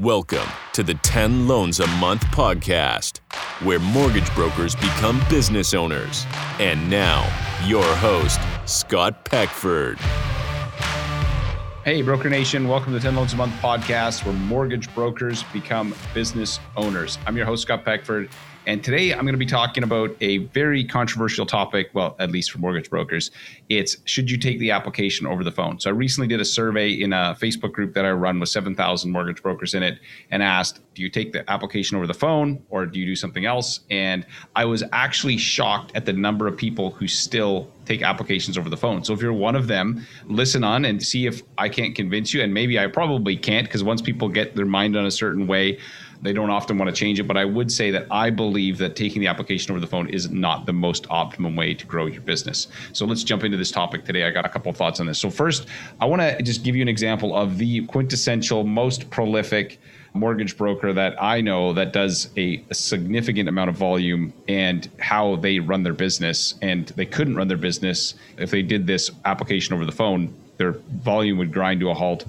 Welcome to the 10 Loans a Month podcast, where mortgage brokers become business owners. And now, your host, Scott Peckford. Hey, Broker Nation, welcome to the 10 Loans a Month podcast, where mortgage brokers become business owners. I'm your host, Scott Peckford, and today I'm going to be talking about a very controversial topic, well, at least for mortgage brokers. It's should you take the application over the phone? So I recently did a survey in a Facebook group that I run with 7,000 mortgage brokers in it and asked, do you take the application over the phone or do you do something else? And I was actually shocked at the number of people who still take applications over the phone. So if you're one of them, listen on and see if I can't convince you. And maybe I probably can't because once people get their mind on a certain way, they don't often want to change it, but I would say that I believe that taking the application over the phone is not the most optimum way to grow your business. So let's jump into this topic today. I got a couple of thoughts on this. So first, I want to just give you an example of the quintessential, most prolific mortgage broker that I know that does a, a, significant amount of volume and how they run their business. And they couldn't run their business if they did this application over the phone. Their volume would grind to a halt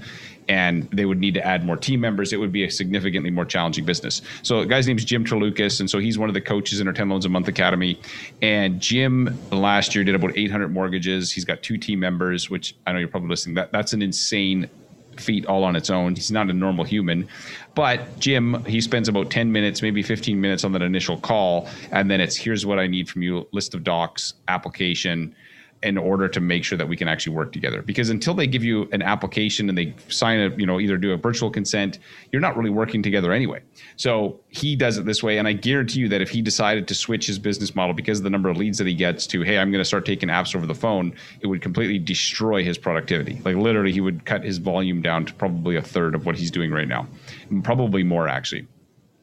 and they would need to add more team members. It would be a significantly more challenging business. So, the guy's name is Jim Terlucas, and so he's one of the coaches in our 10 Loans a Month Academy. And Jim last year did about 800 mortgages. He's got two team members, which I know you're probably listening. That that's an insane feat all on its own. He's not a normal human. But Jim, he spends about 10 minutes, maybe 15 minutes on that initial call. And then it's here's what I need from you list of docs, application, in order to make sure that we can actually work together. Because until they give you an application and they sign a you know either do a virtual consent you're not really working together anyway. So he does it this way and i guarantee you that if he decided to switch his business model because of the number of leads that he gets to hey i'm going to start taking apps over the phone it would completely destroy his productivity. Like literally he would cut his volume down to probably a third of what he's doing right now. Probably more actually.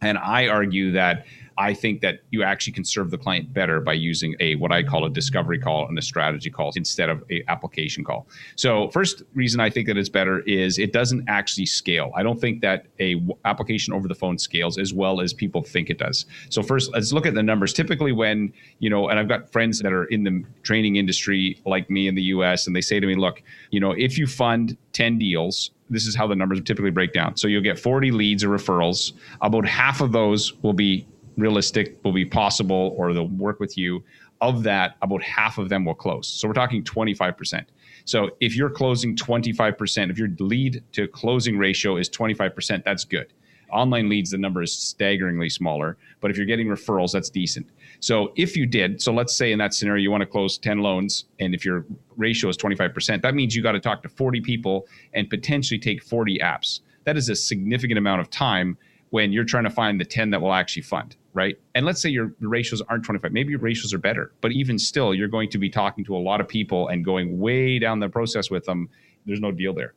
And i argue that I think that you actually can serve the client better by using a what I call a discovery call and a strategy call instead of a application call. So first reason I think that it's better is it doesn't actually scale. I don't think that a application over the phone scales as well as people think it does. So first let's look at the numbers. Typically when, you know, and I've got friends that are in the training industry like me in the US and they say to me, look, you know, if you fund 10 deals this is how the numbers typically break down. So you'll get 40 leads or referrals. About half of those will be realistic, will be possible, or they'll work with you. Of that, about half of them will close. So we're talking 25%. So if you're closing 25%, if your lead to closing ratio is 25%, that's good. Online leads, the number is staggeringly smaller, but if you're getting referrals, that's decent. So if you did, so let's say in that scenario, you want to close 10 loans, and if your ratio is 25%, that means you got to talk to 40 people and potentially take 40 apps. That is a significant amount of time when you're trying to find the 10 that will actually fund right? And let's say your ratios aren't 25, maybe your ratios are better, but even still, you're going to be talking to a lot of people and going way down the process with them. There's no deal there.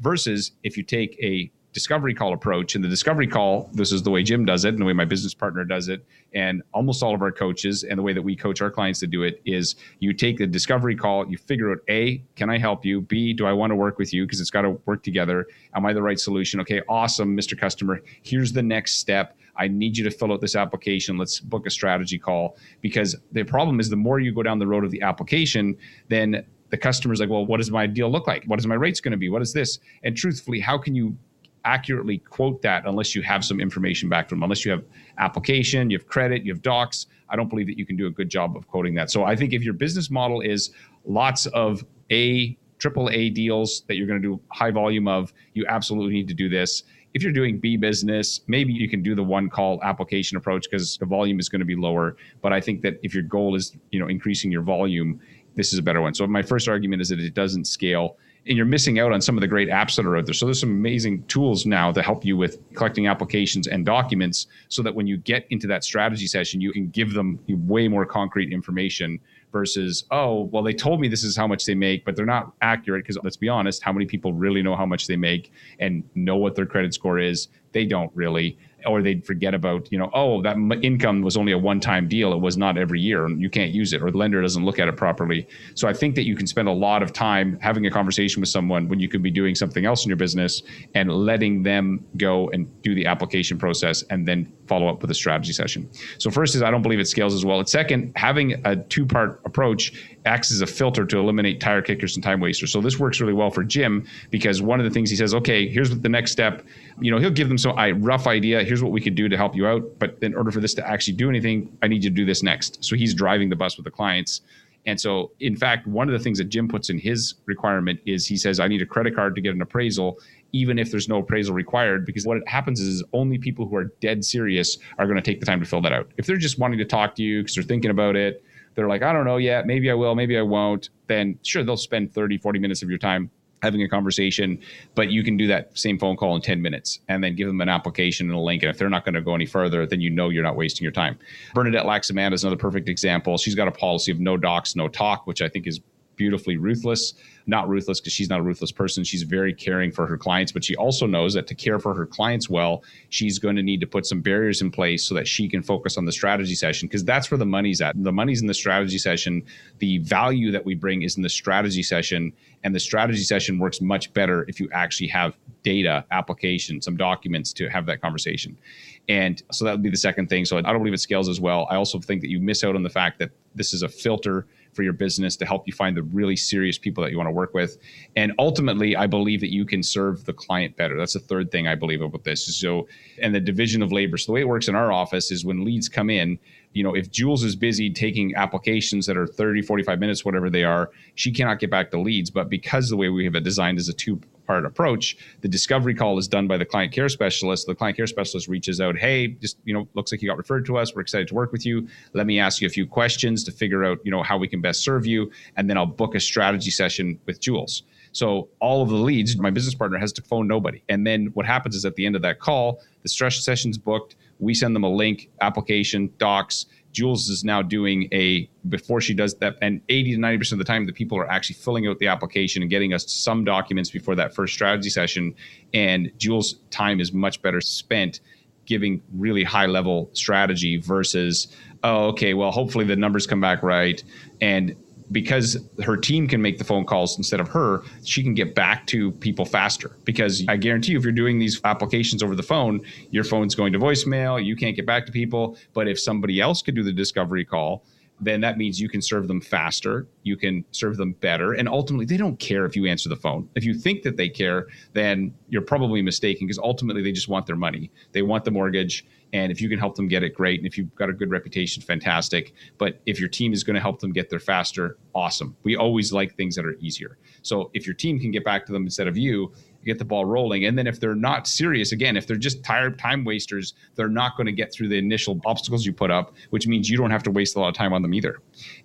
Versus if you take a discovery call approach. And the discovery call, this is the way Jim does it, and the way my business partner does it, and almost all of our coaches, and the way that we coach our clients to do it is you take the discovery call, you figure out A, can I help you? B, do I want to work with you? Because it's got to work together. Am I the right solution? Okay, awesome, Mr. Customer. Here's the next step. I need you to fill out this application. Let's book a strategy call. Because the problem is the more you go down the road of the application, then the customer's like, well, what does my deal look like? What is my rates going to be? What is this? And truthfully, how can you accurately quote that unless you have some information back from them, unless you have application, you have credit, you have docs. I don't believe that you can do a good job of quoting that. So I think if your business model is lots of A, triple A deals that you're going to do high volume of, you absolutely need to do this. If you're doing B business, maybe you can do the one call application approach because the volume is going to be lower. But I think that if your goal is, you know, increasing your volume, this is a better one. So my first argument is that it doesn't scale and you're missing out on some of the great apps that are out there. So there's some amazing tools now to help you with collecting applications and documents so that when you get into that strategy session, you can give them way more concrete information versus, oh, well, they told me this is how much they make, but they're not accurate because let's be honest, how many people really know how much they make and know what their credit score is? They don't really or they'd forget about, you know, oh, that income was only a one time deal. It was not every year and you can't use it or the lender doesn't look at it properly. So I think that you can spend a lot of time having a conversation with someone when you could be doing something else in your business and letting them go and do the application process and then follow up with a strategy session. So first is I don't believe it scales as well. And second, having a two part approach acts as a filter to eliminate tire kickers and time wasters. So this works really well for Jim because one of the things he says, okay, here's the next step. You know, he'll give them some rough idea. Here's what we could do to help you out. But in order for this to actually do anything, I need you to do this next. So he's driving the bus with the clients. And so, in fact, one of the things that Jim puts in his requirement is he says, I need a credit card to get an appraisal, even if there's no appraisal required, because what happens is only people who are dead serious are going to take the time to fill that out. If they're just wanting to talk to you because they're thinking about it, they're like, I don't know yet, maybe I will, maybe I won't, then sure, they'll spend 30, 40 minutes of your time having a conversation, but you can do that same phone call in 10 minutes and then give them an application and a link. And if they're not going to go any further, then you know you're not wasting your time. Bernadette Laxamanda is another perfect example. She's got a policy of no docs, no talk, which I think is beautifully ruthless. Not ruthless because she's not a ruthless person. She's very caring for her clients, but she also knows that to care for her clients well, she's going to need to put some barriers in place so that she can focus on the strategy session because that's where the money's at. The money's in the strategy session. The value that we bring is in the strategy session. And the strategy session works much better if you actually have data, application, some documents to have that conversation. And so that would be the second thing. So I don't believe it scales as well. I also think that you miss out on the fact that this is a filter for your business to help you find the really serious people that you want to work with. And ultimately, I believe that you can serve the client better. That's the third thing I believe about this. So, and the division of labor. So the way it works in our office is when leads come in, you know, if Jules is busy taking applications that are 30, 45 minutes, whatever they are, she cannot get back to leads. But because the way we have it designed as a two part approach, the discovery call is done by the client care specialist. The client care specialist reaches out, hey, just, you know, looks like you got referred to us. We're excited to work with you. Let me ask you a few questions to figure out, you know, how we can best serve you. And then I'll book a strategy session with Jules. So all of the leads, my business partner has to phone nobody. And then what happens is at the end of that call, the stress session's booked. We send them a link, application, docs. Jules is now doing a before she does that, and 80 to 90 percent of the time, the people are actually filling out the application and getting us some documents before that first strategy session. And Jules' time is much better spent giving really high level strategy versus, oh, okay, well, hopefully the numbers come back right, and because her team can make the phone calls instead of her, she can get back to people faster. Because I guarantee you, if you're doing these applications over the phone, your phone's going to voicemail, you can't get back to people. But if somebody else could do the discovery call, then that means you can serve them faster, you can serve them better, and ultimately they don't care if you answer the phone. If you think that they care, then you're probably mistaken because ultimately they just want their money. They want the mortgage and if you can help them get it, great. And if you've got a good reputation, fantastic. But if your team is going to help them get there faster, awesome. We always like things that are easier. So if your team can get back to them instead of you, get the ball rolling. And then if they're not serious, again, if they're just tired time wasters, they're not going to get through the initial obstacles you put up, which means you don't have to waste a lot of time on them either.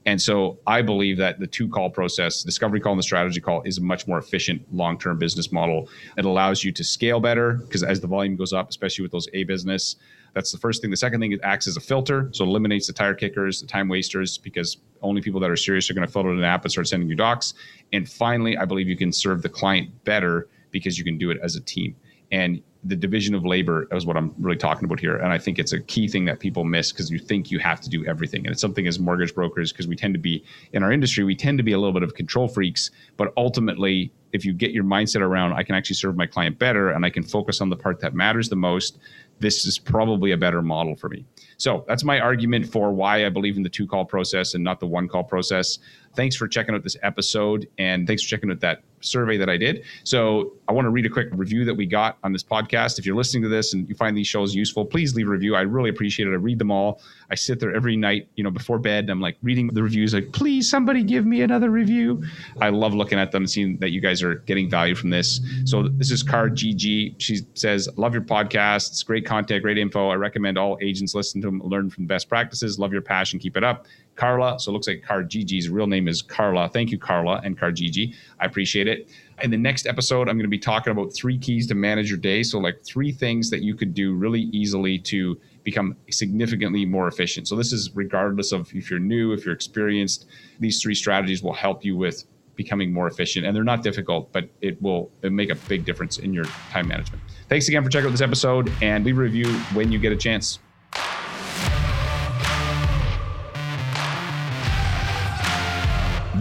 And so I believe that the two call process, discovery call and the strategy call, is a much more efficient long term business model. It allows you to scale better because as the volume goes up, especially with those A business, that's the first thing. The second thing, it acts as a filter, so it eliminates the tire kickers, the time wasters, because only people that are serious are going to filter an app and start sending you docs. And finally, I believe you can serve the client better because you can do it as a team. And the division of labor is what I'm really talking about here. And I think it's a key thing that people miss because you think you have to do everything. And it's something as mortgage brokers, because we tend to be in our industry, we tend to be a little bit of control freaks. But ultimately, if you get your mindset around, I can actually serve my client better and I can focus on the part that matters the most, this is probably a better model for me. So that's my argument for why I believe in the two call process and not the one call process. Thanks for checking out this episode and thanks for checking out that survey that I did. So I want to read a quick review that we got on this podcast. If you're listening to this and you find these shows useful, please leave a review. I really appreciate it. I read them all. I sit there every night, you know, before bed. I'm like reading the reviews, like, please somebody give me another review. I love looking at them and seeing that you guys are getting value from this. So this is Car GG. She says, love your podcast. It's great content, great info. I recommend all agents listen to them, learn from best practices. Love your passion. Keep it up. Carla. So it looks like Car Gigi's real name is Carla. Thank you, Carla and Car Gigi. I appreciate it. In the next episode, I'm going to be talking about three keys to manage your day. So, like three things that you could do really easily to become significantly more efficient. So, this is regardless of if you're new, if you're experienced, these three strategies will help you with becoming more efficient. And they're not difficult, but it will make a big difference in your time management. Thanks again for checking out this episode and leave a review when you get a chance.